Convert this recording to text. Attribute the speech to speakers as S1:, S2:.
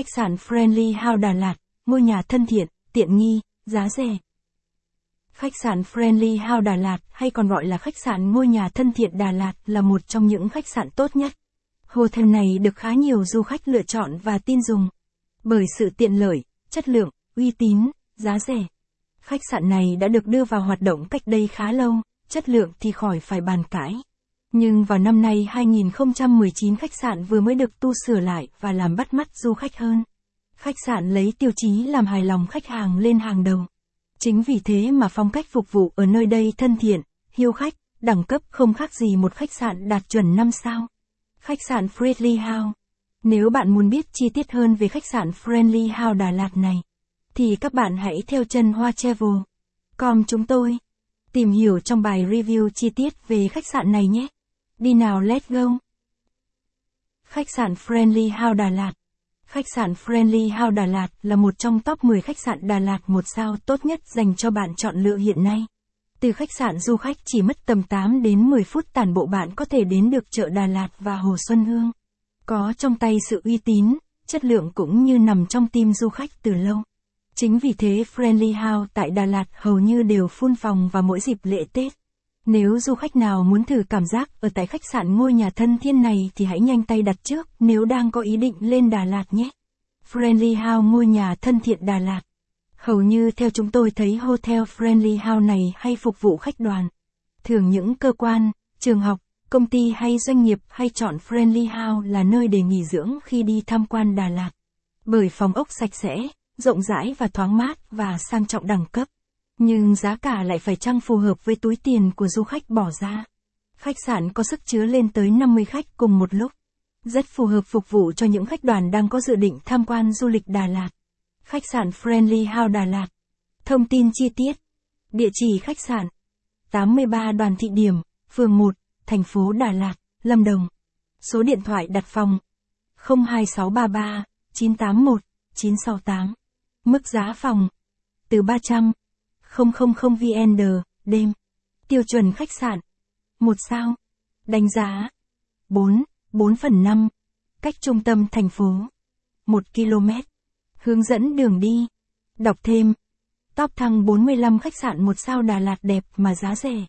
S1: Khách sạn Friendly House Đà Lạt, ngôi nhà thân thiện, tiện nghi, giá rẻ. Khách sạn Friendly House Đà Lạt hay còn gọi là khách sạn ngôi nhà thân thiện Đà Lạt là một trong những khách sạn tốt nhất. Hotel này được khá nhiều du khách lựa chọn và tin dùng. Bởi sự tiện lợi, chất lượng, uy tín, giá rẻ. Khách sạn này đã được đưa vào hoạt động cách đây khá lâu, chất lượng thì khỏi phải bàn cãi. Nhưng vào năm nay 2019 khách sạn vừa mới được tu sửa lại và làm bắt mắt du khách hơn. Khách sạn lấy tiêu chí làm hài lòng khách hàng lên hàng đầu. Chính vì thế mà phong cách phục vụ ở nơi đây thân thiện, hiếu khách, đẳng cấp không khác gì một khách sạn đạt chuẩn 5 sao. Khách sạn Friendly House. Nếu bạn muốn biết chi tiết hơn về khách sạn Friendly House Đà Lạt này, thì các bạn hãy theo chân Hoa Travel. Com chúng tôi. Tìm hiểu trong bài review chi tiết về khách sạn này nhé. Đi nào let's go. Khách sạn Friendly House Đà Lạt Khách sạn Friendly House Đà Lạt là một trong top 10 khách sạn Đà Lạt một sao tốt nhất dành cho bạn chọn lựa hiện nay. Từ khách sạn du khách chỉ mất tầm 8 đến 10 phút tản bộ bạn có thể đến được chợ Đà Lạt và Hồ Xuân Hương. Có trong tay sự uy tín, chất lượng cũng như nằm trong tim du khách từ lâu. Chính vì thế Friendly House tại Đà Lạt hầu như đều phun phòng vào mỗi dịp lễ Tết. Nếu du khách nào muốn thử cảm giác ở tại khách sạn ngôi nhà thân thiên này thì hãy nhanh tay đặt trước nếu đang có ý định lên Đà Lạt nhé. Friendly House ngôi nhà thân thiện Đà Lạt. Hầu như theo chúng tôi thấy Hotel Friendly House này hay phục vụ khách đoàn. Thường những cơ quan, trường học, công ty hay doanh nghiệp hay chọn Friendly House là nơi để nghỉ dưỡng khi đi tham quan Đà Lạt. Bởi phòng ốc sạch sẽ, rộng rãi và thoáng mát và sang trọng đẳng cấp. Nhưng giá cả lại phải chăng phù hợp với túi tiền của du khách bỏ ra. Khách sạn có sức chứa lên tới 50 khách cùng một lúc. Rất phù hợp phục vụ cho những khách đoàn đang có dự định tham quan du lịch Đà Lạt. Khách sạn Friendly House Đà Lạt. Thông tin chi tiết. Địa chỉ khách sạn. 83 Đoàn Thị Điểm, phường 1, thành phố Đà Lạt, Lâm Đồng. Số điện thoại đặt phòng. 02633 981 968. Mức giá phòng. Từ 300. 000 VN đêm. Tiêu chuẩn khách sạn. 1 sao. Đánh giá. 4, 4 phần 5. Cách trung tâm thành phố. 1 km. Hướng dẫn đường đi. Đọc thêm. Top thăng 45 khách sạn một sao Đà Lạt đẹp mà giá rẻ.